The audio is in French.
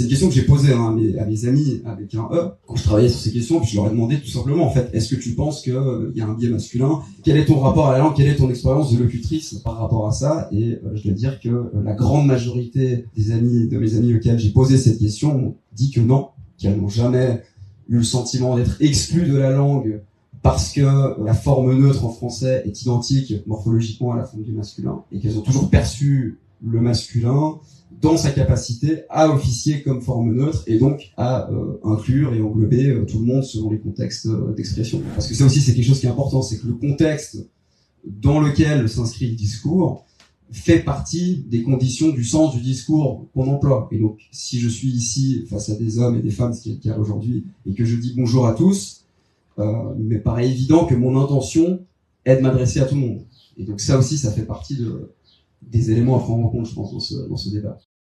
c'est une question que j'ai posée à, mes, amis avec un E quand je travaillais sur ces questions. Puis je leur ai demandé tout simplement, en fait, est-ce que tu penses qu'il euh, y a un biais masculin? Quel est ton rapport à la langue? Quelle est ton expérience de locutrice par rapport à ça? Et euh, je dois dire que euh, la grande majorité des amis, de mes amis auxquels j'ai posé cette question, dit que non, qu'elles n'ont jamais eu le sentiment d'être exclues de la langue parce que la forme neutre en français est identique morphologiquement à la forme du masculin et qu'elles ont toujours perçu le masculin dans sa capacité à officier comme forme neutre et donc à euh, inclure et englober euh, tout le monde selon les contextes euh, d'expression. Parce que ça aussi c'est quelque chose qui est important, c'est que le contexte dans lequel s'inscrit le discours fait partie des conditions du sens du discours qu'on emploie. Et donc si je suis ici face à des hommes et des femmes, ce qui est le cas aujourd'hui, et que je dis bonjour à tous, euh, me paraît évident que mon intention est de m'adresser à tout le monde. Et donc ça aussi, ça fait partie de, des éléments à prendre en compte, je pense, dans ce, dans ce débat.